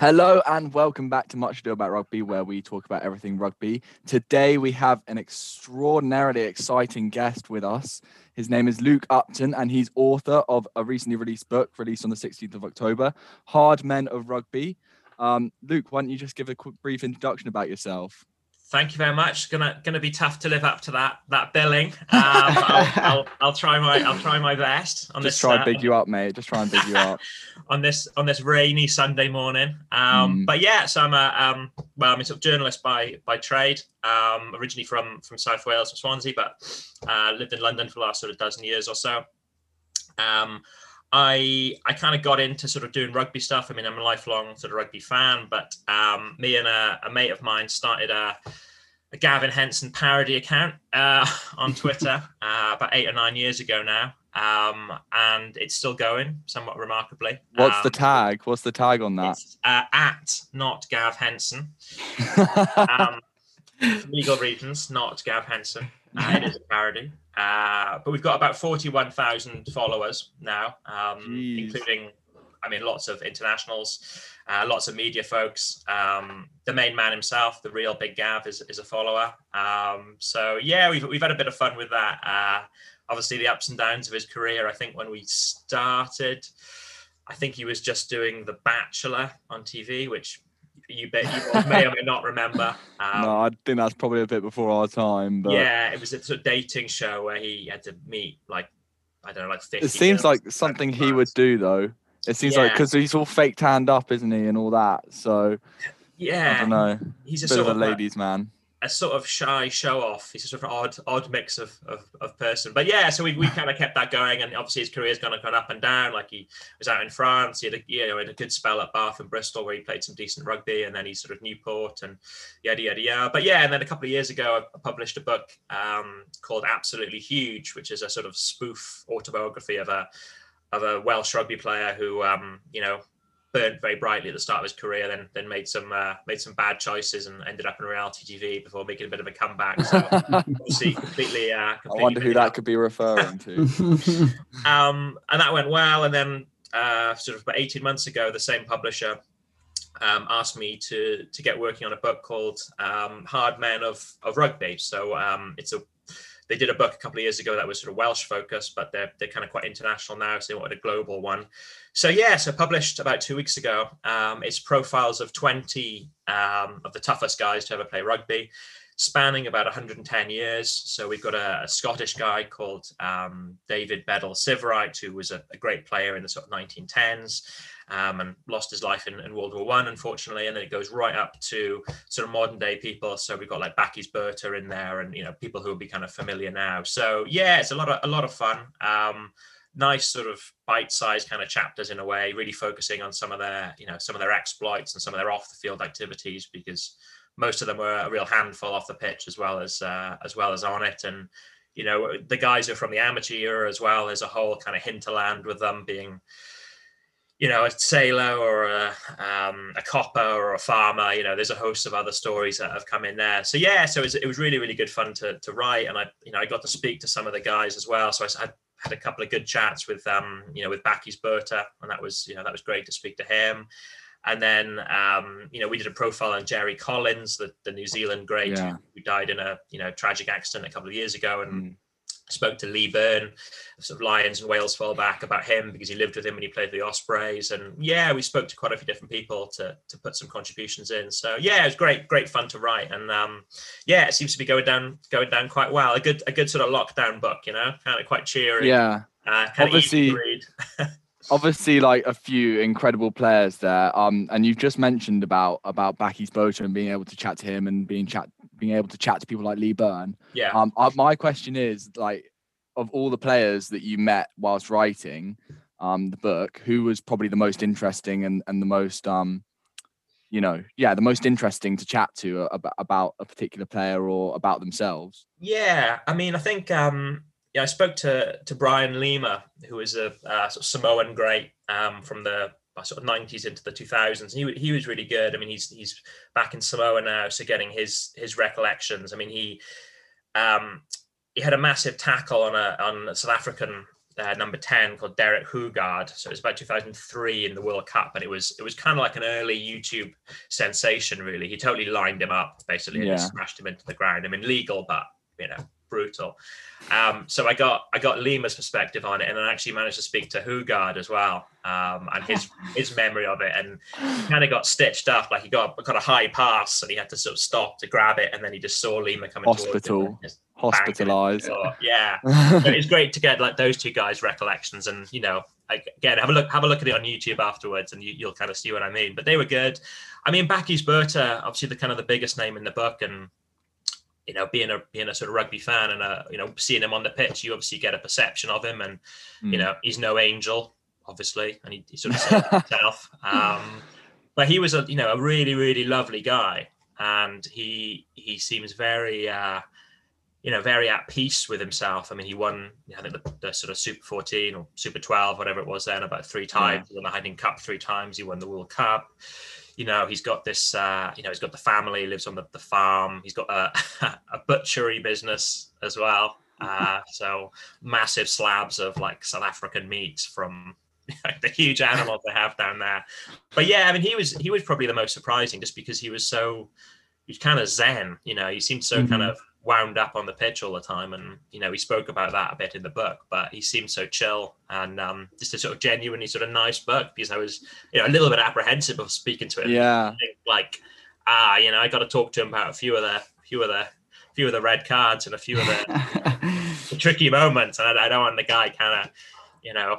Hello and welcome back to Much Ado About Rugby, where we talk about everything rugby. Today we have an extraordinarily exciting guest with us. His name is Luke Upton, and he's author of a recently released book released on the 16th of October, Hard Men of Rugby. Um, Luke, why don't you just give a quick brief introduction about yourself? Thank you very much. Gonna gonna be tough to live up to that that billing. Um, I'll, I'll, I'll, try my I'll try my best on Just this. Just try and uh, big you up, mate. Just try and big you up on this on this rainy Sunday morning. Um, mm. But yeah, so I'm a um, well, I'm a sort of journalist by by trade. Um, originally from from South Wales, from Swansea, but uh, lived in London for the last sort of dozen years or so. Um, I I kind of got into sort of doing rugby stuff. I mean, I'm a lifelong sort of rugby fan, but um, me and a, a, mate of mine started a, a Gavin Henson parody account uh, on Twitter uh, about eight or nine years ago now, um, and it's still going somewhat remarkably. What's um, the tag? What's the tag on that? Uh, at not Gav Henson. um, legal reasons, not Gav Henson. Uh, it is a parody. Uh, but we've got about 41,000 followers now, um, including, I mean, lots of internationals, uh, lots of media folks. Um, the main man himself, the real Big Gav, is, is a follower. Um, so, yeah, we've, we've had a bit of fun with that. Uh, obviously, the ups and downs of his career. I think when we started, I think he was just doing The Bachelor on TV, which you bet you may or may not remember. Um, no, I think that's probably a bit before our time. But yeah, it was a sort of dating show where he had to meet like I don't know, like 50 It seems like something he would do though. It seems yeah. like because he's all fake tanned up, isn't he, and all that. So yeah, I don't know. He's a bit sort of a ladies' man a sort of shy show off. He's a sort of odd, odd mix of, of, of person. But yeah, so we, we kind of kept that going, and obviously his career's of gone up and down. Like he was out in France, he had a you know had a good spell at Bath and Bristol where he played some decent rugby, and then he's sort of Newport and yada yada yada. But yeah, and then a couple of years ago, I published a book um, called Absolutely Huge, which is a sort of spoof autobiography of a of a Welsh rugby player who um, you know burned very brightly at the start of his career, then then made some uh, made some bad choices and ended up in reality TV before making a bit of a comeback. So obviously completely, uh, completely. I wonder who that up. could be referring to. um, and that went well, and then uh, sort of about eighteen months ago, the same publisher. Um, asked me to to get working on a book called um, Hard Men of of Rugby. So um, it's a they did a book a couple of years ago that was sort of Welsh focused, but they're they're kind of quite international now, so they wanted a global one. So yeah, so published about two weeks ago. Um, it's profiles of 20 um, of the toughest guys to ever play rugby, spanning about 110 years. So we've got a, a Scottish guy called um, David Bedell Sivright, who was a, a, great player in the sort of 1910s um, and lost his life in, in World War One, unfortunately. And then it goes right up to sort of modern day people. So we've got like Bakkies Botha in there, and you know people who will be kind of familiar now. So yeah, it's a lot of a lot of fun. Um, nice sort of bite-sized kind of chapters in a way, really focusing on some of their you know some of their exploits and some of their off-the-field activities because most of them were a real handful off the pitch as well as uh, as well as on it and you know the guys are from the amateur era as well there's a whole kind of hinterland with them being you know, a sailor or a, um, a copper or a farmer. You know, there's a host of other stories that have come in there. So yeah, so it was, it was really really good fun to to write, and I you know I got to speak to some of the guys as well. So I had had a couple of good chats with um you know with Bakkies Botha, and that was you know that was great to speak to him. And then um, you know we did a profile on Jerry Collins, the, the New Zealand great yeah. who, who, died in a you know tragic accident a couple of years ago, and mm spoke to Lee Byrne, sort of Lions and Wales fullback, about him because he lived with him when he played the Ospreys. And yeah, we spoke to quite a few different people to to put some contributions in. So yeah, it was great, great fun to write. And um, yeah, it seems to be going down going down quite well. A good a good sort of lockdown book, you know, kind of quite cheery. Yeah. Uh, obviously, obviously, like a few incredible players there. Um, and you've just mentioned about about Bakkies Botha and being able to chat to him and being chat being able to chat to people like Lee Byrne. Yeah. Um, uh, my question is like, of all the players that you met whilst writing um, the book, who was probably the most interesting and and the most um, you know, yeah, the most interesting to chat to about, about a particular player or about themselves? Yeah, I mean, I think um, yeah, I spoke to to Brian Lima, who is a uh, sort of Samoan great um, from the sort of 90s into the 2000s. He he was really good. I mean, he's he's back in Samoa now, so getting his his recollections. I mean, he um, he had a massive tackle on a on a South African uh, number 10 called Derek Hougaard. So it was about 2003 in the World Cup, and it was it was kind of like an early YouTube sensation. Really, he totally lined him up basically and Yeah. just smashed him into the ground. I mean, legal, but you know, brutal. Um, so I got I got Lima's perspective on it, and I actually managed to speak to Hougaard as well, um, and his his memory of it, and kind of got stitched up. Like he got got a high pass, and he had to sort of stop to grab it, and then he just saw Lima coming towards him Hospital. and just banged him into the Hospitalized. Yeah but it's great to get like those two guys' recollections, and you know, again, have a look, have a look at it on YouTube afterwards, and you, you'll kind of see what I mean. But they were good. I mean, Bakkies Botha, obviously the kind of the biggest name in the book, and you know, being a being a sort of rugby fan and a you know seeing him on the pitch, you obviously get a perception of him, and Hmm. you know, he's no angel, obviously, and he, he sort of said it himself. Um, but he was a you know a really really lovely guy, and he he seems very. Uh, you know, very at peace with himself. I mean, he won, I think, the, the sort of Super 14 or Super 12, whatever it was then, about three times. He won the Heineken Cup three times. He won the World Cup. You know, he's got this, uh, you know, he's got the family, lives on the, the farm. He's got a, a butchery business as well. Uh, so massive slabs of like South African meat from the huge animals they have down there. But yeah, I mean, he was he was probably the most surprising just because he was so he was kind of zen. You know, he seemed so kind Mhm. of wound up on the pitch all the time, and you know, he spoke about that a bit in the book. But he seemed so chill and um, just a sort of genuinely sort of nice book because I was you know a little bit apprehensive of speaking to him. yeah. like ah, you know, I got to talk to him about a few of the few of the few of the red cards and a few of the, the tricky moments, and I, I don't want the guy kind of you know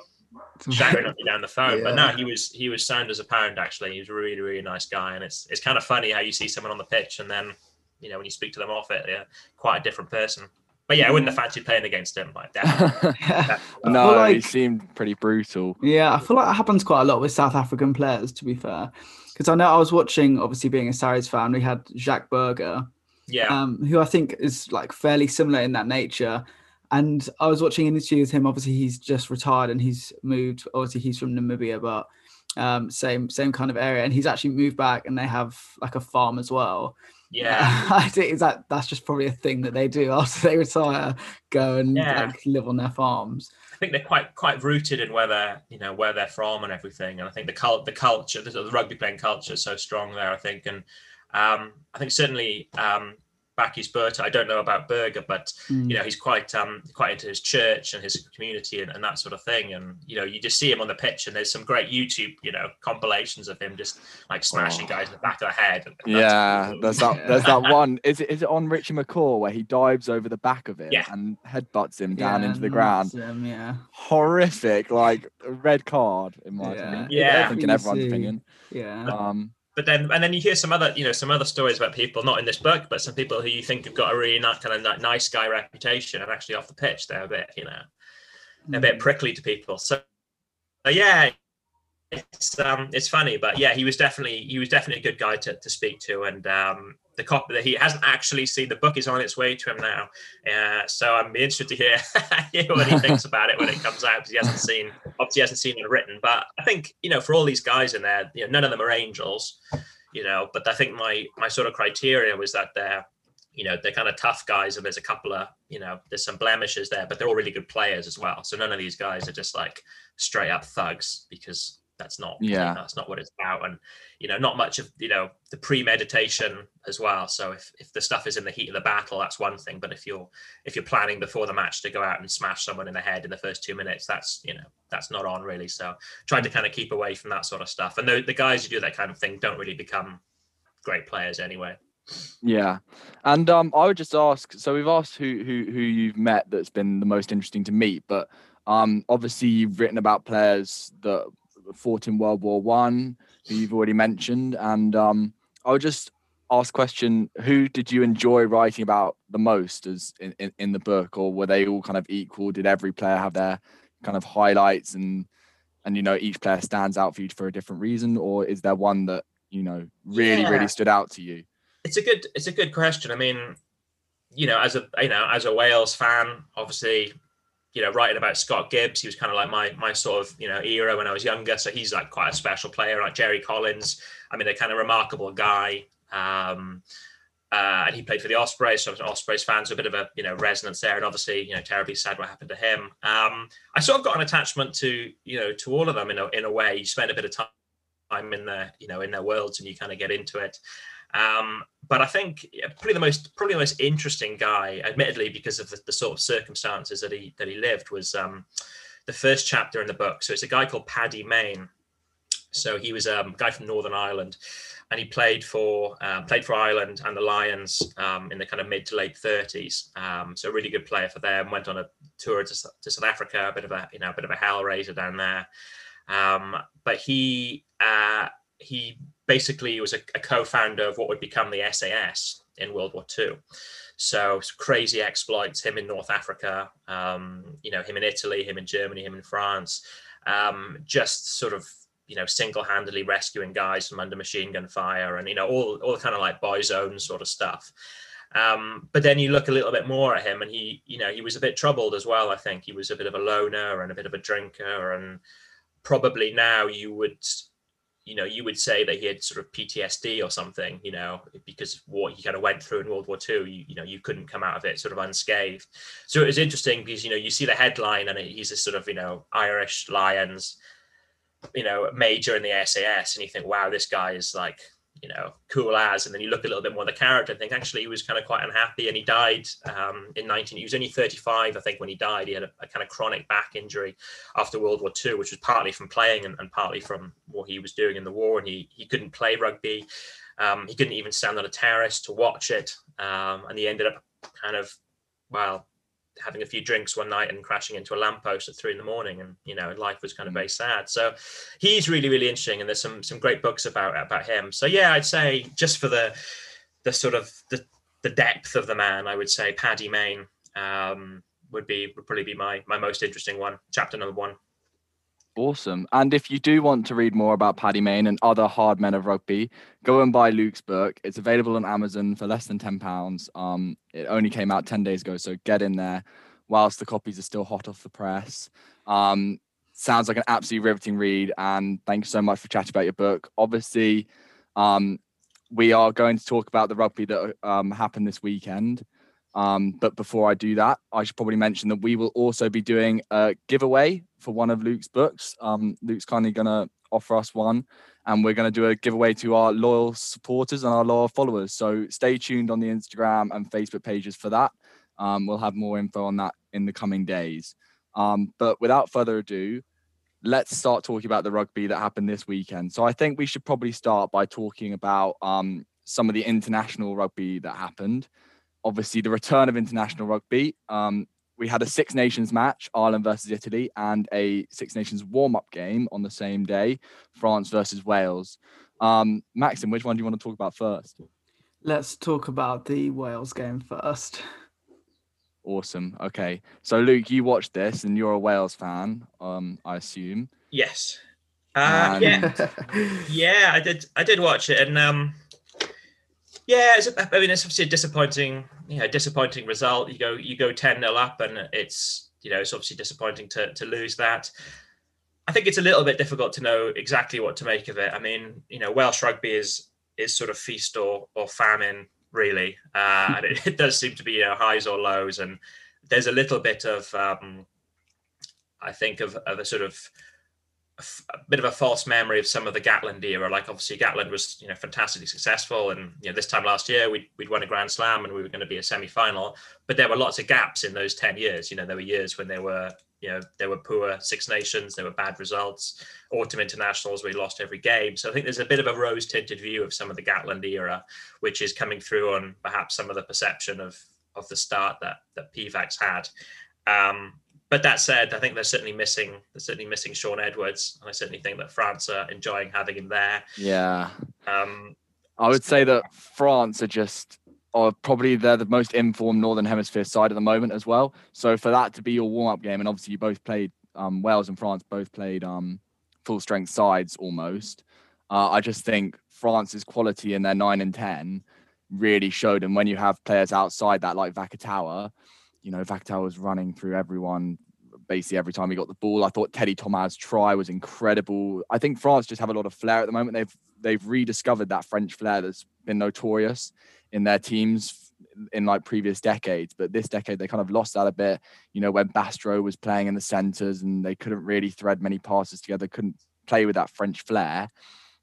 shouting at me down the phone. But no, he was he was sound as a pound. Actually, he was a really really nice guy, and it's it's kind of funny how you see someone on the pitch and then you know when you speak to them off it, they're quite a different person. But yeah, I wouldn't have fancied playing against him. Like definitely. definitely. no, Well, he seemed pretty brutal. Yeah, I feel like it happens quite a lot with South African players, to be fair. Because I know I was watching, obviously being a Sarries fan, we had Jacques Burger, yeah, um, who I think is like fairly similar in that nature. And I was watching an interview with him. Obviously, he's just retired and he's moved. Obviously, he's from Namibia, but um, same same kind of area. And he's actually moved back, and they have like a farm as well. Yeah. I think is that that's just probably a thing that they do after they retire, go and Yeah. like live on their farms. I think they're quite quite rooted in where they're you know where they're from and everything. And I think the cult the culture the, the rugby playing culture is so strong there. I think and um, I think certainly um, Bakkies Botha. I don't know about Burger, but Mm. you know he's quite um quite into his church and his community and, and that sort of thing. And you know you just see him on the pitch and there's some great YouTube you know compilations of him just like smashing Oh. guys in the back of the head. And that's Yeah, cool. there's that. There's that one. Is it is it on Richie McCaw where he dives over the back of it Yeah. and headbutts him down Yeah, into the ground? him, yeah. Horrific, like red card in my Yeah. opinion. Yeah. I think in everyone's opinion. Yeah. Um, but then and then you hear some other you know some other stories about people not in this book but some people who you think have got a really not kind of ni- nice guy reputation and actually off the pitch. They're a bit you know they're a bit prickly to people. So yeah it's um it's funny but yeah he was definitely he was definitely a good guy to, to speak to. And um the copy that he hasn't actually seen the book is on its way to him now. Uh, so i'm interested to hear, hear what he thinks about it when it comes out because he hasn't seen obviously hasn't seen it written. But i think you know for all these guys in there you know none of them are angels you know but i think my my sort of criteria was that they're you know they're kind of tough guys and there's a couple of you know there's some blemishes there but they're all really good players as well. So none of these guys are just like straight up thugs because that's not Yeah. that's not what it's about. And you know not much of you know the premeditation as well. So if, if the stuff is in the heat of the battle that's one thing. But if you're if you're planning before the match to go out and smash someone in the head in the first two minutes that's you know that's not on really. So trying to kind of keep away from that sort of stuff. And the, the guys who do that kind of thing don't really become great players anyway. Yeah, and um, I would just ask. So we've asked who who who you've met that's been the most interesting to meet, but um, obviously you've written about players that fought in World War One, who you've already mentioned, and um, I'll just ask question: Who did you enjoy writing about the most, as in, in, in the book, or were they all kind of equal? Did every player have their kind of highlights and and you know each player stands out for you for a different reason, or is there one that you know really Yeah. really stood out to you? it's a good it's a good question i mean you know as a you know as a wales fan obviously you know writing about scott gibbs he was kind of like my my sort of you know era when i was younger so he's like quite a special player like jerry collins i mean a kind of remarkable guy um uh, and he played for the Ospreys, so I was Ospreys fans are a bit of a you know resonance there, and obviously you know terribly sad what happened to him. Um, I sort of got an attachment to you know to all of them in a in a way. You spend a bit of time in their you know in their worlds, and you kind of get into it. Um, but I think probably the most probably the most interesting guy, admittedly because of the, the sort of circumstances that he that he lived, was um, the first chapter in the book. So it's a guy called Paddy Mayne. So he was um, a guy from Northern Ireland and he played for uh, played for Ireland and the Lions um, in the kind of mid to late 30s. Um, so a really good player for them. Went on a tour to, to, South Africa, a bit of a you know a bit of a hell raiser down there. Um, but he uh, he basically he was a, a, co-founder of what would become the SAS in World War II. So crazy exploits. Him in North Africa, um, you know, him in Italy, him in Germany, him in France. Um, just sort of you know single-handedly rescuing guys from under machine gun fire and you know all all kind of like Boys' Own sort of stuff um, but then you look a little bit more at him and he you know he was a bit troubled as well i think he was a bit of a loner and a bit of a drinker and probably now you would you know you would say that he had sort of ptsd or something you know because of what he kind of went through in world war ii you, you know you couldn't come out of it sort of unscathed. So it was interesting because you know you see the headline and he's a sort of you know irish lions you know, major in the SAS, and you think, wow, this guy is like, you know, cool as. And then you look a little bit more at the character and think, actually, he was kind of quite unhappy, and he died um, in 19. He was only 35, I think, when he died. He had a, a, kind of chronic back injury after World War II, which was partly from playing and, and partly from what he was doing in the war, and he he couldn't play rugby. Um, he couldn't even stand on a terrace to watch it, um, and he ended up kind of well having a few drinks one night and crashing into a lamppost at three in the morning and you know life was kind of mm. very sad. So he's really really interesting and there's some some great books about about him. So yeah i'd say just for the the sort of the the depth of the man i would say paddy mayne um, would be would probably be my my most interesting one chapter number one Awesome. And if you do want to read more about Paddy Mayne and other hard men of rugby, go and buy Luke's book. It's available on Amazon for less than £10. Um, it only came out 10 days ago, so get in there whilst the copies are still hot off the press. Um, sounds like an absolutely riveting read. And thanks so much for chatting about your book. Obviously, um, we are going to talk about the rugby that um, happened this weekend. Um, but before I do that, I should probably mention that we will also be doing a giveaway for one of Luke's books. Um, Luke's kindly going to offer us one, and we're going to do a giveaway to our loyal supporters and our loyal followers. So stay tuned on the Instagram and Facebook pages for that. Um, we'll have more info on that in the coming days. Um, but without further ado, let's start talking about the rugby that happened this weekend. So I think we should probably start by talking about um, some of the international rugby that happened obviously the return of international rugby. Um, we had a Six Nations match, Ireland versus Italy, and a Six Nations warm up game on the same day, France versus Wales. Um, Maxim, which one do you want to talk about first? Let's talk about the Wales game first. Awesome. Okay. So, Luke, you watched this and you're a Wales fan, um, I assume. Yes. Uh, yeah. yeah, I did. I did watch it, and um, yeah, it's, I mean, it's obviously a disappointing, you know, disappointing result. You go, you go ten 0 up, and it's, you know, it's obviously disappointing to to lose that. I think it's a little bit difficult to know exactly what to make of it. I mean, you know, Welsh rugby is is sort of feast or or famine, really, uh, and it, it, does seem to be you know, highs or lows, and there's a little bit of, um, I think, of of a sort of a bit of a false memory of some of the Gatland era. Like obviously Gatland was you know fantastically successful, and you know this time last year we we'd won a Grand Slam and we were going to be a semi final. But there were lots of gaps in those ten years. You know there were years when there were you know there were poor Six Nations, there were bad results, autumn internationals we lost every game. So I think there's a bit of a rose tinted view of some of the Gatland era, which is coming through on perhaps some of the perception of of the start that that Pivac's had. Um, but that said, I think they're certainly missing. They're certainly missing Shaun Edwards, and I certainly think that France are enjoying having him there. Yeah. Um, I would say that France are just are probably they're the most informed Northern Hemisphere side at the moment as well. So for that to be your warm up game, and obviously you both played um, Wales and France both played um, full strength sides almost. Uh, I just think France's quality in their nine and ten really showed, and when you have players outside that like Vakatawa you know, Vakatawa was running through everyone basically every time he got the ball. I thought Teddy Thomas' try was incredible. I think France just have a lot of flair at the moment. They've they've rediscovered that French flair that's been notorious in their teams in like previous decades, but this decade they kind of lost that a bit. You know, when Bastareaud was playing in the centres and they couldn't really thread many passes together, couldn't play with that French flair.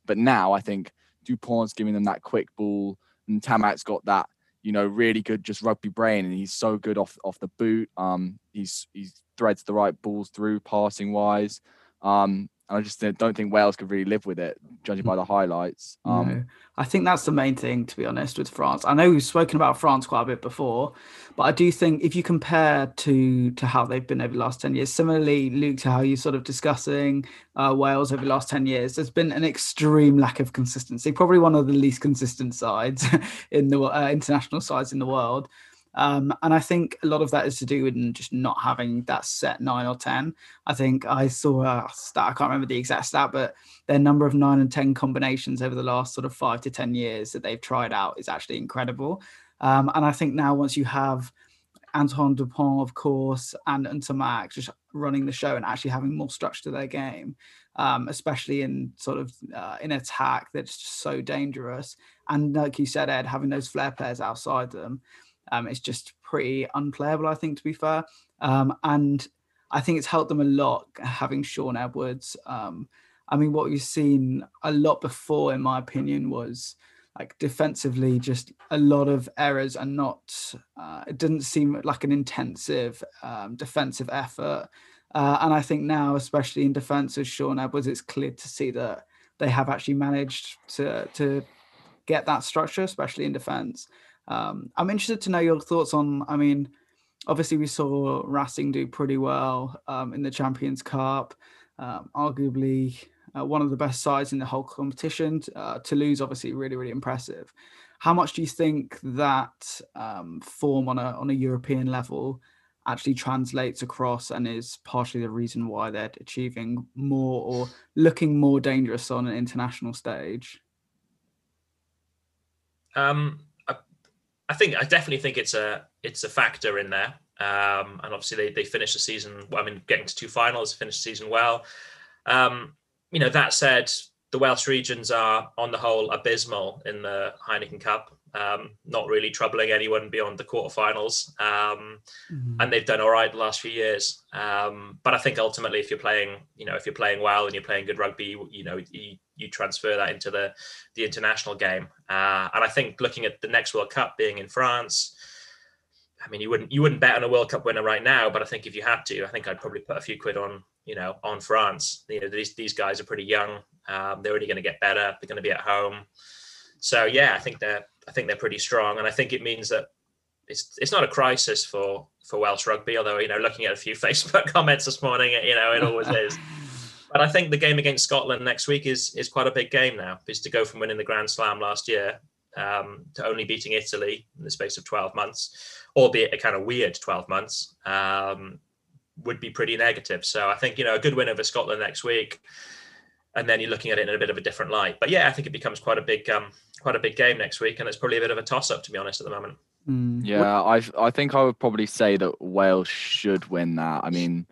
But now I think Dupont's giving them that quick ball, and Ntamack has got that you know really good just rugby brain, and he's so good off off the boot. Um, he's he threads the right balls through passing wise. Um, and I just don't think Wales could really live with it, judging by the highlights. Um, no. I think that's the main thing, to be honest, with France. I know we've spoken about France quite a bit before, but I do think if you compare to to how they've been over the last ten years, similarly, Luke, to how you're sort of discussing uh, Wales over the last ten years, there's been an extreme lack of consistency. Probably one of the least consistent sides in the uh, international sides in the world. Um, and I think a lot of that is to do with just not having that set nine or 10. I think I saw a stat, I can't remember the exact stat, but their number of nine and 10 combinations over the last sort of five to 10 years that they've tried out is actually incredible. Um, and I think now once you have Antoine Dupont, of course, and Ntamack just running the show and actually having more structure to their game, um, especially in sort of uh, in attack that's just so dangerous. And like you said, Ed, having those flair players outside them, um, it's just pretty unplayable, I think, to be fair. Um, and I think it's helped them a lot having Shaun Edwards. Um, I mean, what we've seen a lot before, in my opinion, was like defensively, just a lot of errors and not, uh, it didn't seem like an intensive um, defensive effort. Uh, and I think now, especially in defense with Shaun Edwards, it's clear to see that they have actually managed to to get that structure, especially in defense. Um, I'm interested to know your thoughts on. I mean, obviously we saw Racing do pretty well um, in the Champions Cup, um, arguably uh, one of the best sides in the whole competition. Uh, Toulouse, obviously, really really impressive. How much do you think that um, form on a on a European level actually translates across and is partially the reason why they're achieving more or looking more dangerous on an international stage? Um, I think I definitely think it's a it's a factor in there. Um, and obviously they they finished the season. Well, I mean, getting to two finals, finished the season well. Um, you know, that said, the Welsh regions are on the whole abysmal in the Heineken Cup. Um, not really troubling anyone beyond the quarterfinals, um, mm-hmm. and they've done all right the last few years. Um, but I think ultimately, if you're playing, you know, if you're playing well and you're playing good rugby, you, you know, you, you transfer that into the the international game. Uh, and I think looking at the next World Cup being in France, I mean, you wouldn't you wouldn't bet on a World Cup winner right now, but I think if you had to, I think I'd probably put a few quid on you know on France. You know, these these guys are pretty young. Um, they're only going to get better. They're going to be at home. So yeah, I think they're I think they're pretty strong, and I think it means that it's it's not a crisis for for Welsh rugby. Although you know, looking at a few Facebook comments this morning, you know, it always is. But I think the game against Scotland next week is is quite a big game now. Is to go from winning the Grand Slam last year um, to only beating Italy in the space of 12 months, albeit a kind of weird 12 months, um, would be pretty negative. So I think you know a good win over Scotland next week, and then you're looking at it in a bit of a different light. But yeah, I think it becomes quite a big um, quite a big game next week, and it's probably a bit of a toss up to be honest at the moment. Mm. Yeah, I I think I would probably say that Wales should win that. I mean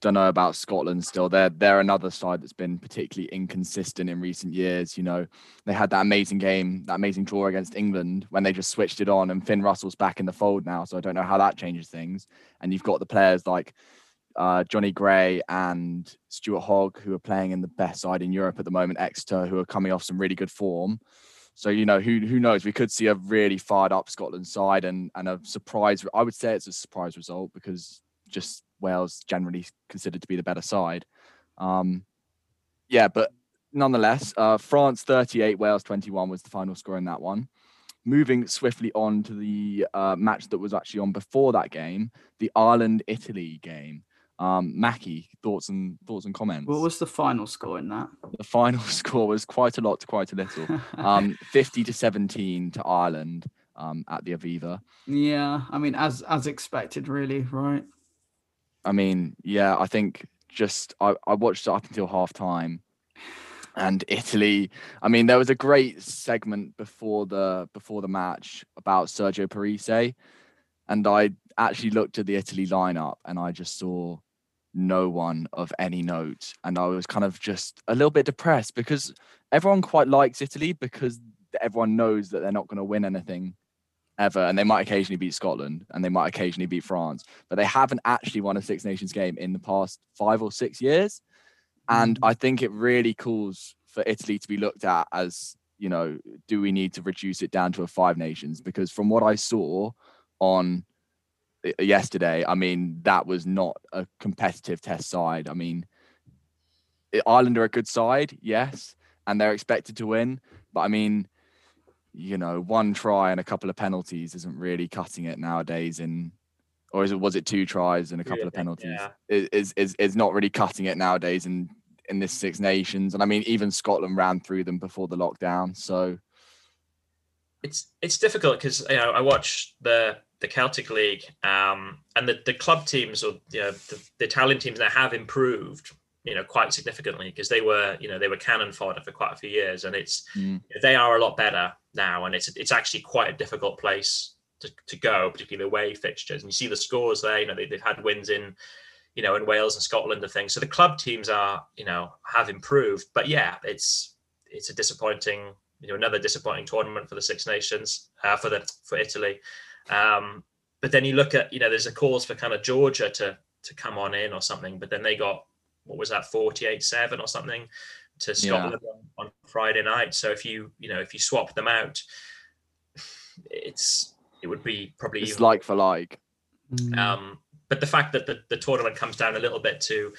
don't know about Scotland still. They're they're another side that's been particularly inconsistent in recent years. You know, they had that amazing game, that amazing draw against England when they just switched it on, and Finn Russell's back in the fold now. So I don't know how that changes things. And you've got the players like uh, Jonny Gray and Stuart Hogg who are playing in the best side in Europe at the moment, Exeter, who are coming off some really good form. So you know who who knows? We could see a really fired up Scotland side and and a surprise. I would say it's a surprise result because just Wales generally considered to be the better side. Um, yeah, but nonetheless, uh, France 38, Wales 21 was the final score in that one. Moving swiftly on to the uh, match that was actually on before that game, the Ireland Italy game. Um, Mackie, thoughts and thoughts and comments. What was the final score in that? The final score was quite a lot to quite a little. Um, 50 to 17 to Ireland um, at the Aviva. Yeah, I mean, as as expected, really, right? I mean, yeah, I think just I, I watched it up until half time and Italy. I mean, there was a great segment before the before the match about Sergio Parisse, and I actually looked at the Italy lineup and I just saw no one of any note, and I was kind of just a little bit depressed because everyone quite likes Italy because everyone knows that they're not going to win anything ever, and they might occasionally beat Scotland and they might occasionally beat France, but they haven't actually won a Six Nations game in the past five or six years. And Mm. I think it really calls for Italy to be looked at as, you know, do we need to reduce it down to a five nations? Because from what I saw on uh, yesterday, I mean, that was not a competitive test side. I mean, Ireland are a good side, yes, and they're expected to win. But I mean, you know, one try and a couple of penalties isn't really cutting it nowadays. In or is it was it two tries and a couple of penalties? yeah. Is is is is not really cutting it nowadays in in this Six Nations. And I mean, even Scotland ran through them before the lockdown. So it's it's difficult because you know I watch the the Celtic League um, and the, the club teams or you know the, the Italian teams that have improved you know quite significantly because they were you know they were cannon fodder for quite a few years and it's mm, they are a lot better now and it's it's actually quite a difficult place to, to go particularly the away fixtures and you see the scores there you know they, they've had wins in you know in Wales and Scotland and things. So the club teams are you know have improved but yeah it's it's a disappointing you know another disappointing tournament for the Six Nations uh, for the for Italy. Um, but then you look at you know there's a cause for kind of Georgia to to come on in or something but then they got what was that 48 7 or something to Scotland on, on Friday night so if you you know if you swap them out it's it would be probably it's even like for like. Mm. um, but the fact that the, the tournament comes down a little bit to,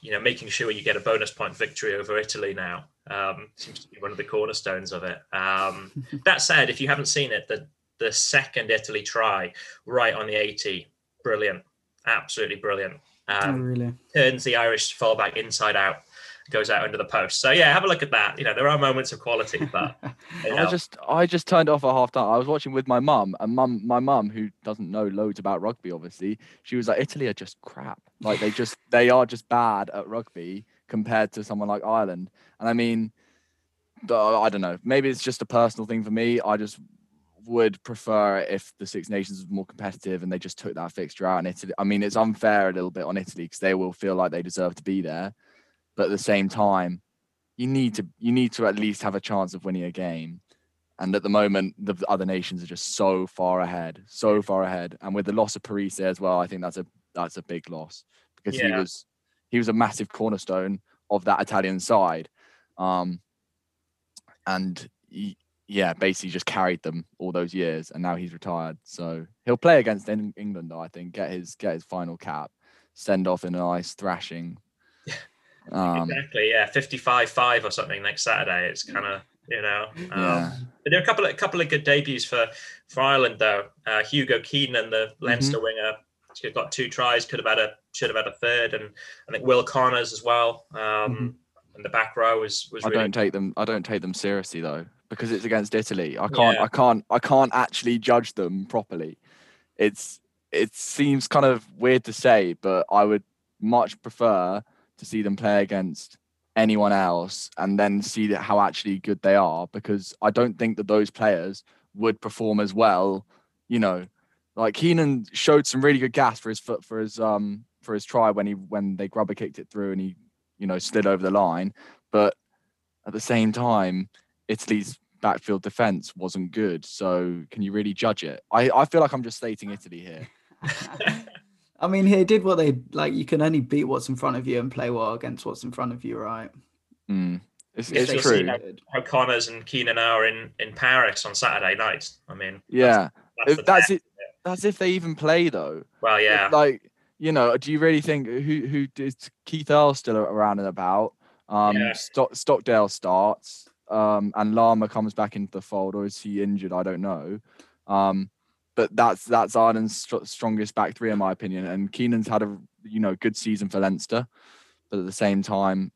you know, making sure you get a bonus point victory over Italy now um, seems to be one of the cornerstones of it. Um, that said, if you haven't seen it, the the second Italy try right on the 80, brilliant, absolutely brilliant. Oh, Um, really? turns the Irish fullback inside out, goes out under the post. So yeah, have a look at that. You know, there are moments of quality, but you I just I just turned off at half time. I was watching with my mum, and mum my mum, who doesn't know loads about rugby, obviously, she was like, Italy are just crap. Like they just they are just bad at rugby compared to someone like Ireland. And I mean, I don't know. Maybe it's just a personal thing for me. I just would prefer if the Six Nations was more competitive and they just took that fixture out. And Italy, I mean, it's unfair a little bit on Italy because they will feel like they deserve to be there, but at the same time, you need to you need to at least have a chance of winning a game. And at the moment, the other nations are just so far ahead, so far ahead. And with the loss of Parisse as well, I think that's a that's a big loss because he was he was a massive cornerstone of that Italian side. Um, and he, yeah, basically just carried them all those years, and now he's retired. So he'll play against England, though. I think get his get his final cap, send off in a nice thrashing. Um, exactly, yeah, 55-5 or something next Saturday. It's kind of you know, um, yeah, But there are a couple of a couple of good debuts for for Ireland though. Uh, Hugo Keenan, the Mm-hmm. Leinster winger, he got two tries. Could have had a should have had a third, and I think Will Connors as well. Um, Mhm. And the back row was was I really don't take them. I don't take them seriously though because it's against Italy. I can't. Yeah. I can't. I can't actually judge them properly. It's. It seems kind of weird to say, but I would much prefer to see them play against anyone else and then see that how actually good they are because I don't think that those players would perform as well. You know, like Keenan showed some really good gas for his foot for his um for his try when he when they grubber kicked it through and he you know slid over the line, but at the same time, Italy's backfield defense wasn't good. So can you really judge it? I, I feel like I'm just stating Italy here. I mean, he did what they like. You can only beat what's in front of you and play well against what's in front of you, right? Mm. It's, Yes, it's true. see how- how Connors and Keenan are in in Paris on Saturday night. I mean, Yeah, that's, If that's it. That's if they even play though. Well, yeah, Like you know, do you really think who who is Keith Earl still around and about? Um, Yeah. Stock, Stockdale starts, um, and Larmour comes back into the fold, or is he injured? I don't know. Um, but that's that's Ireland's str- strongest back three in my opinion. And Keenan's had a you know good season for Leinster, but at the same time,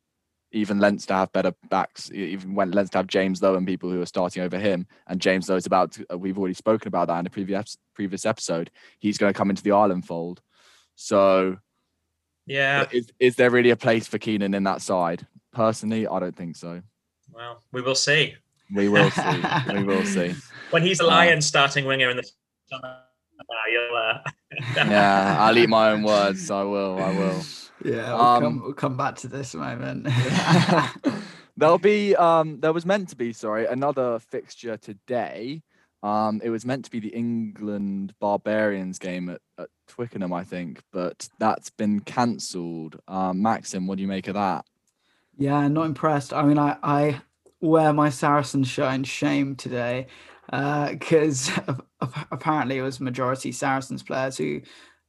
even Leinster have better backs. Even when Leinster have James Lowe and people who are starting over him, and James Lowe is about. To, uh, we've already spoken about that in the previous previous episode. He's going to come into the Ireland fold. So yeah. is, is there really a place for Keenan in that side? Personally, I don't think so. Well, we will see We will see. we will see. when he's the Uh, Lions starting winger in the summer. You'll, uh, Yeah, I'll eat my own words. I will. I will. Yeah, we'll, Um, come, we'll come back to this moment. There'll be um there was meant to be, sorry, another fixture today. Um it was meant to be the England Barbarians game at, at Twickenham, I think, but that's been cancelled. Um Maxim, what do you make of that? Yeah, not impressed. I mean, I, I wear my Saracen shirt in shame today because uh, apparently it was majority Saracens players who,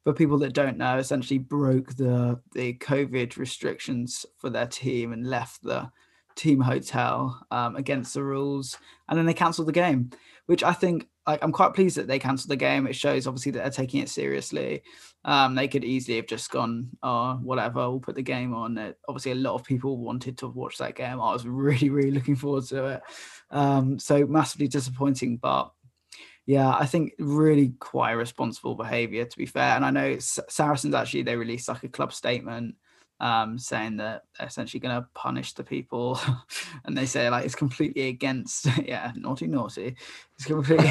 for people that don't know, essentially broke the the COVID restrictions for their team and left the team hotel um, against the rules, and then they cancelled the game, which I think like I'm quite pleased that they cancelled the game. It shows obviously that they're taking it seriously. Um, they could easily have just gone, oh, whatever, we'll put the game on. It, obviously, a lot of people wanted to watch that game. I was really, really looking forward to it. Um, so massively disappointing, but yeah, I think really quite responsible behaviour to be fair. And I know Saracens actually they released like a club statement um, saying that they're essentially going to punish the people, and they say like it's completely against yeah naughty naughty, it's completely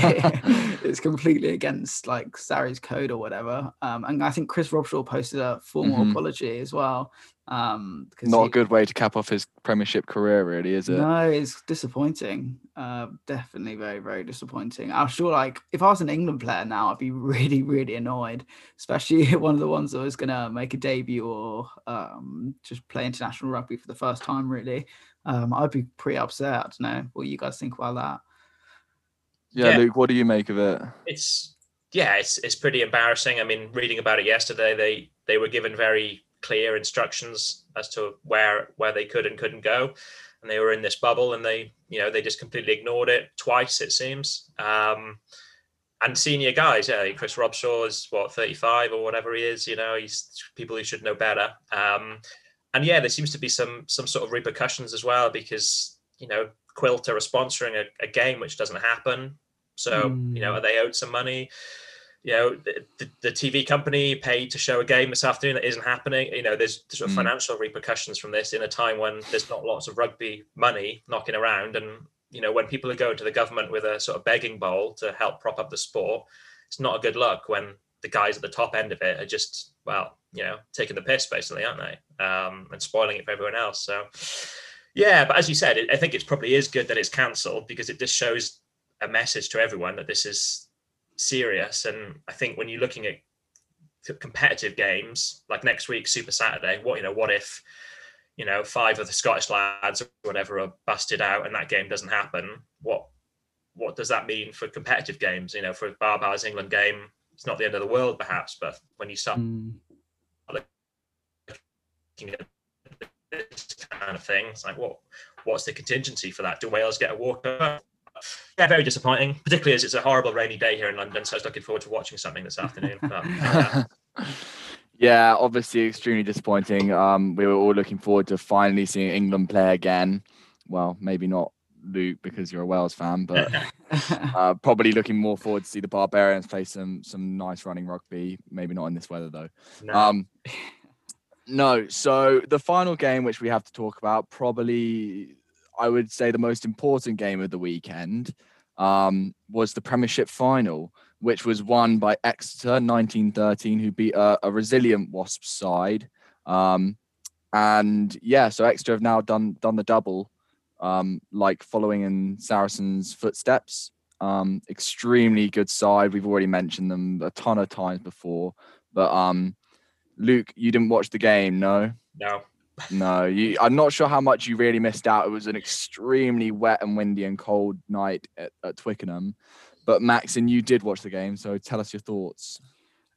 it's completely against like Sari's code or whatever. Um, and I think Chris Robshaw posted a formal mm-hmm. apology as well. Um, not he, a good way to cap off his Premiership career, really, is it? No, it's disappointing. Uh, definitely very very disappointing. I'm sure like if I was an England player now, I'd be really really annoyed, especially one of the ones that was gonna make a debut or um, just play international rugby for the first time. Really, um, I'd be pretty upset. I don't know what you guys think about that. Yeah, yeah, Luke, what do you make of it? It's yeah, it's it's pretty embarrassing. I mean, reading about it yesterday, they they were given very clear instructions as to where where they could and couldn't go, and they were in this bubble, and they you know they just completely ignored it twice it seems. Um, and senior guys, yeah, Chris Robshaw is what 35 or whatever he is. You know, he's people who should know better. Um, and yeah, there seems to be some some sort of repercussions as well because you know Quilter are sponsoring a, a game which doesn't happen. So, mm. you know, hmm. are they owed some money? You know, the, the, TV company paid to show a game this afternoon that isn't happening. You know, there's sort of mm. financial repercussions from this in a time when there's not lots of rugby money knocking around. And, you know, when people are going to the government with a sort of begging bowl to help prop up the sport, it's not a good look when the guys at the top end of it are just, well, you know, taking the piss basically, aren't they? Um, and spoiling it for everyone else. So, yeah, but as you said, I think it probably is good that it's cancelled because it just shows a message to everyone that this is serious. And I think when you're looking at competitive games like next week, Super Saturday, what you know, what if you know five of the Scottish lads or whatever are busted out and that game doesn't happen? What what does that mean for competitive games? You know, for Barbar's England game, it's not the end of the world, perhaps, but when you start mm. looking at this kind of thing, it's like what what's the contingency for that? Do Wales get a walkover? Yeah, very disappointing, particularly as it's a horrible rainy day here in London. So I was looking forward to watching something this afternoon. But, uh, yeah, obviously extremely disappointing. Um, we were all looking forward to finally seeing England play again. Well, maybe not Luke because you're a Wales fan, but uh, probably looking more forward to see the Barbarians play some some nice running rugby. Maybe not in this weather though. No. Um, no. So the final game which we have to talk about probably I would say the most important game of the weekend um, was the Premiership final, which was won by Exeter 1913, who beat a, a resilient Wasps side. Um, and yeah, so Exeter have now done done the double, um, like following in Saracens' footsteps. Um, extremely good side. We've already mentioned them a ton of times before. But um, Luke, you didn't watch the game, no? No. No, you, I'm not sure how much you really missed out. It was an extremely wet and windy and cold night at, at Twickenham. But Max, and you did watch the game, so tell us your thoughts.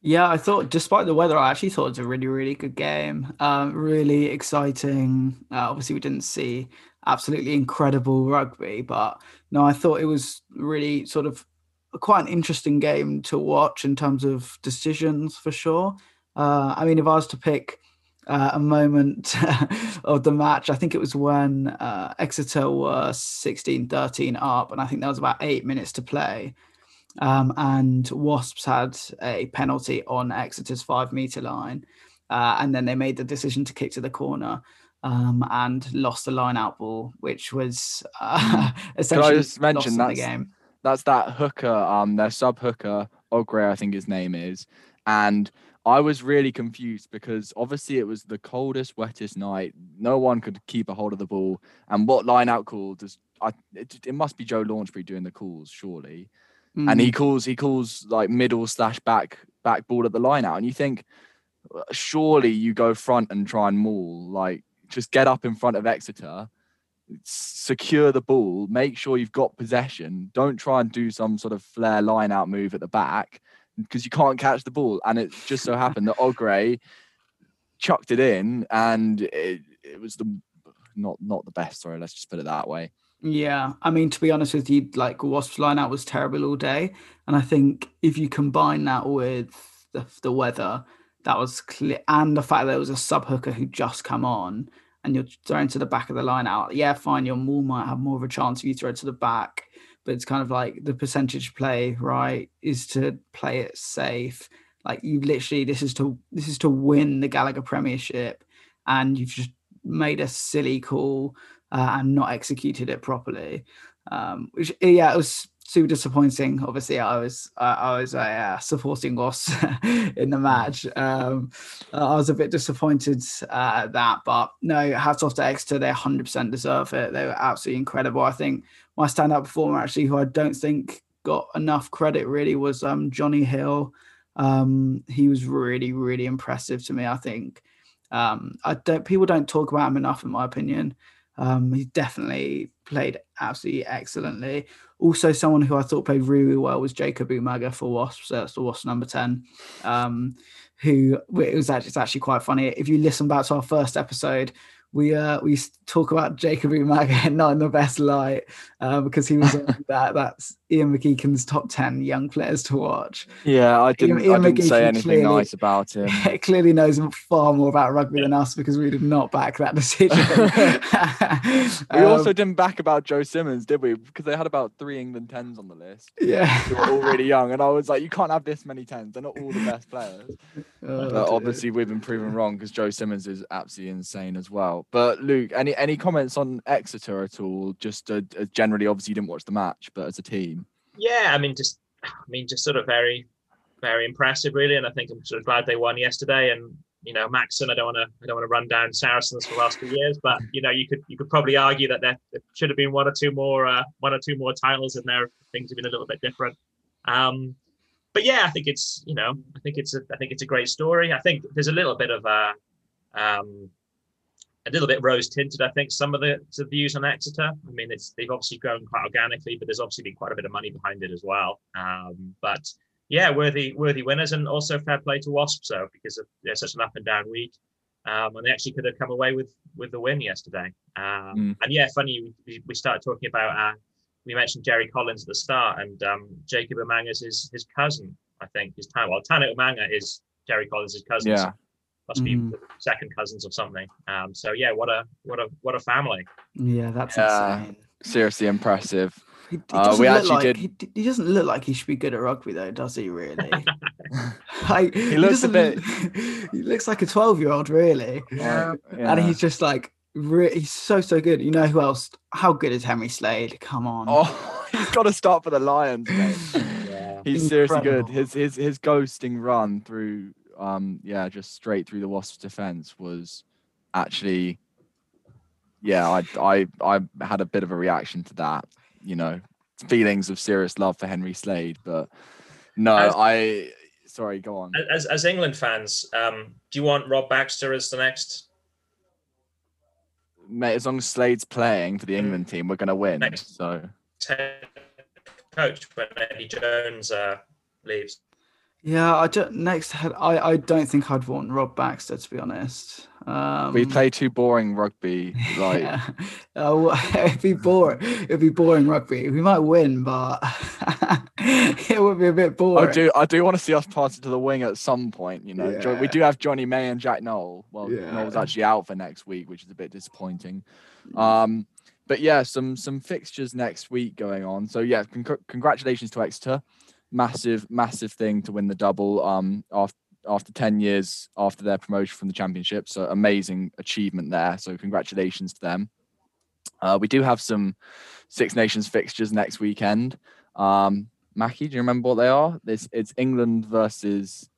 Yeah, I thought, despite the weather, I actually thought it was a really, really good game. Um, really exciting. Uh, obviously, we didn't see absolutely incredible rugby, but no, I thought it was really sort of quite an interesting game to watch in terms of decisions for sure. Uh, I mean, if I was to pick uh, a moment of the match. I think it was when uh, Exeter were 16 13 up, and I think there was about eight minutes to play. Um, and Wasps had a penalty on Exeter's five meter line. Uh, and then they made the decision to kick to the corner um, and lost the line out ball, which was uh, essentially Can I just mention that's, the game. That's that hooker, um, their sub hooker, Oghre, I think his name is. And I was really confused because obviously it was the coldest, wettest night. no one could keep a hold of the ball. And what line out call does I? It, it must be Joe Launchbury doing the calls, surely. Mm. And he calls he calls like middle slash back back ball at the line out, and you think surely you go front and try and maul, like just get up in front of Exeter, secure the ball, make sure you've got possession. Don't try and do some sort of flare line out move at the back because you can't catch the ball. And it just so happened that Oghre chucked it in, and it, it was the not not the best. Sorry, let's just put it that way. Yeah, I mean to be honest with you, like Wasps line out was terrible all day, and I think if you combine that with the, the weather, that was clear, and the fact that there was a sub hooker who just come on, and you're throwing to the back of the line out. Yeah, fine, your maul might have more of a chance if you throw to the back, but it's kind of like the percentage play, right, is to play it safe. Like you literally, this is to this is to win the Gallagher Premiership, and you've just made a silly call uh, and not executed it properly. Um, which yeah, it was super disappointing. Obviously, I was uh, I was uh, supporting Ross in the match. Um, I was a bit disappointed uh, at that, but no, hats off to Exeter. They 100% deserve it. They were absolutely incredible. I think my standout performer, actually, who I don't think got enough credit, really was um, Jonny Hill. Um, he was really, really impressive to me. I think um, I don't people don't talk about him enough, in my opinion. Um, he definitely played absolutely excellently. Also, someone who I thought played really well was Jacob Umaga for Wasps. So that's the Wasps number 10. Um, who it was actually, it's actually quite funny. If you listen back to our first episode, we uh we talk about Jacob Umaga not in the best light uh, because he was that that's Ian McGeechan's top ten young players to watch. Yeah, I didn't. Ian, I didn't say anything clearly, nice about him. clearly knows far more about rugby than us because we did not back that decision. we um, also didn't back about Joe Simmonds, did we? Because they had about three England tens on the list. Yeah, who were all really young, and I was like, you can't have this many tens. They're not all the best players. Oh, but obviously, we've been proven wrong because Joe Simmonds is absolutely insane as well. But Luke, any any comments on Exeter at all? Just uh, generally, obviously, you didn't watch the match, but as a team. Yeah, I mean, just I mean, just sort of very, very impressive, really. And I think I'm sort of glad they won yesterday. And you know, Maxon, I don't want to, I don't want to run down Saracens for the last few years, but you know, you could, you could probably argue that there, there should have been one or two more, uh, one or two more titles in there. Things have been a little bit different. Um, but yeah, I think it's, you know, I think it's, a, I think it's a great story. I think there's a little bit of a, um, a little bit rose tinted. I think some of the, the, views on Exeter. I mean, it's they've obviously grown quite organically, but there's obviously been quite a bit of money behind it as well. Um, but yeah, worthy worthy winners, and also fair play to Wasps so because of, they're such an up and down week, um, and they actually could have come away with with the win yesterday. Um, mm. And yeah, funny we, we started talking about uh, we mentioned Jerry Collins at the start, and um, Jacob Umaga is his, his cousin, I think. His well, Tana Umaga is Jerry Collins' cousin. Yeah must be mm. second cousins or something. Um, so yeah, what a what a what a family. Yeah, that's yeah, insane. Seriously impressive. He, he uh, we actually like, did. He, he, doesn't look like he should be good at rugby, though, does he? Really? like, he looks a bit. he looks like a twelve-year-old, really. Yeah, yeah. And he's just like, re- he's so so good. You know who else? How good is Henry Slade? Come on. Oh, he's got to start for the Lions. yeah. He's Incredible. seriously good. His his his ghosting run through um, yeah, just straight through the Wasps' defense was actually, yeah, I, I, I had a bit of a reaction to that. You know, feelings of serious love for Henry Slade, but no, as, I. Sorry, go on. As as England fans, um, do you want Rob Baxter as the next? Mate, as long as Slade's playing for the England team, we're going to win. Next so, coach when Eddie Jones uh, leaves. Yeah, I don't. Next, I I don't think I'd want Rob Baxter to be honest. Um, we play too boring rugby. Like, yeah. uh, it'd be boring. It'd be boring rugby. We might win, but it would be a bit boring. I do. I do want to see us pass it to the wing at some point. You know, yeah. we do have Jonny May and Jack Nowell. Well, yeah. Nowell's actually out for next week, which is a bit disappointing. Mm. Um, but yeah, some some fixtures next week going on. So yeah, con- congratulations to Exeter massive, massive thing to win the double um, after after 10 years after their promotion from the championship. So amazing achievement there. So congratulations to them. Uh, we do have some Six Nations fixtures next weekend. Um, Mackie, do you remember what they are? It's, it's England versus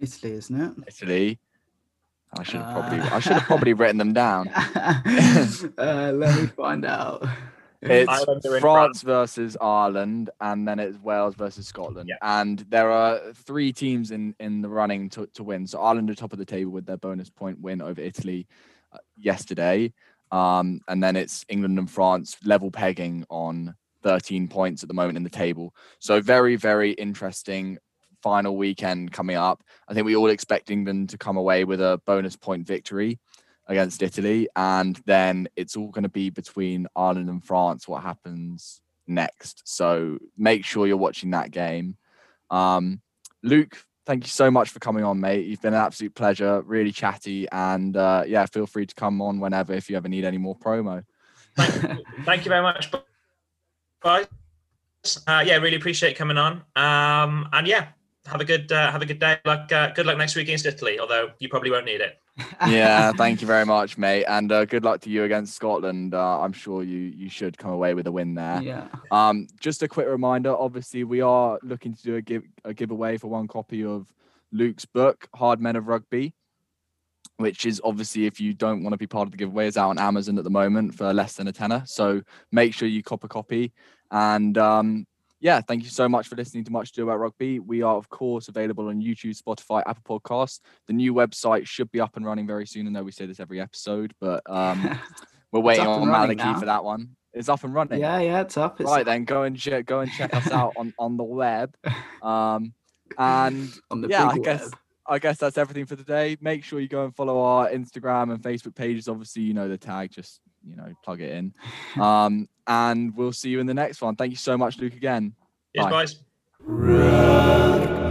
Italy, isn't it? Italy. I should have probably I should have probably written them down. uh, let me find out. It's Ireland are in France versus Ireland, and then it's Wales versus Scotland. Yeah. And there are three teams in in the running to, to win. So Ireland are top of the table with their bonus point win over Italy uh, yesterday. Um, and then it's England and France level pegging on 13 points at the moment in the table. So very, very interesting final weekend coming up. I think we all expect England to come away with a bonus point victory against Italy, and then it's all going to be between Ireland and France. What happens next? So make sure you're watching that game. Um, Luke, thank you so much for coming on, mate. You've been an absolute pleasure, really chatty, and uh, yeah, feel free to come on whenever if you ever need any more promo. Thank, you very much, Bye. Uh, yeah, really appreciate coming on. Um, and yeah, have a good uh, have a good day. Luck, uh, good luck next week against Italy. Although you probably won't need it. yeah, thank you very much, mate, and uh, good luck to you against Scotland. Uh, I'm sure you you should come away with a win there. yeah. Um, just a quick reminder. Obviously, we are looking to do a give a giveaway for one copy of Luke's book, Hard Men of Rugby, which is obviously if you don't want to be part of the giveaway, is out on Amazon at the moment for less than a tenner. So make sure you cop a copy. And um, yeah, thank you so much for listening to Much to Do About Rugby. We are of course available on YouTube, Spotify, Apple Podcasts. The new website should be up and running very soon. I know we say this every episode, but um, we're waiting on Maliki for that one. It's up and running. yeah, yeah, it's up. It's Right then, go and check go and check us out on on the web. Um, and the yeah, I big guess web. I guess that's everything for today. Make sure you go and follow our Instagram and Facebook pages. Obviously, you know the tag. Just you know, plug it in. Um, and we'll see you in the next one. Thank you so much, Luke. Again. Cheers, Bye. guys. Rugby.